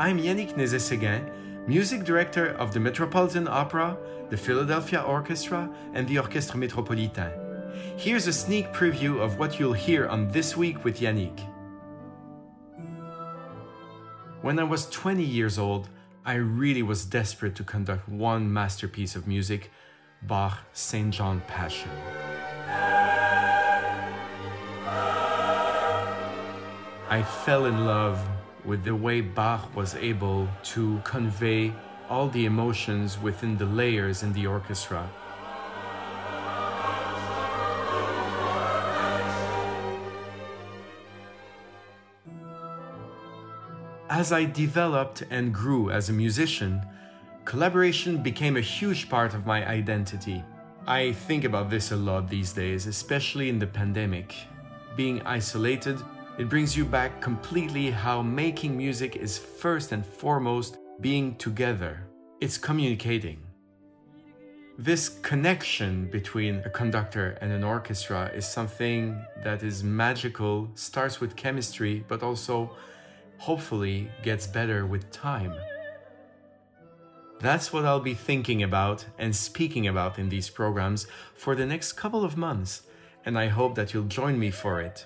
I'm Yannick Nézet-Séguin, music director of the Metropolitan Opera, the Philadelphia Orchestra, and the Orchestre Métropolitain. Here's a sneak preview of what you'll hear on This Week with Yannick. When I was 20 years old, I really was desperate to conduct one masterpiece of music, Bach St. John Passion. I fell in love with the way Bach was able to convey all the emotions within the layers in the orchestra. As I developed and grew as a musician, collaboration became a huge part of my identity. I think about this a lot these days, especially in the pandemic. Being isolated, it brings you back completely how making music is first and foremost being together. It's communicating. This connection between a conductor and an orchestra is something that is magical, starts with chemistry, but also hopefully gets better with time. That's what I'll be thinking about and speaking about in these programs for the next couple of months, and I hope that you'll join me for it.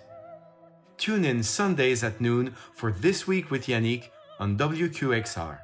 Tune in Sundays at noon for This Week with Yannick on WQXR.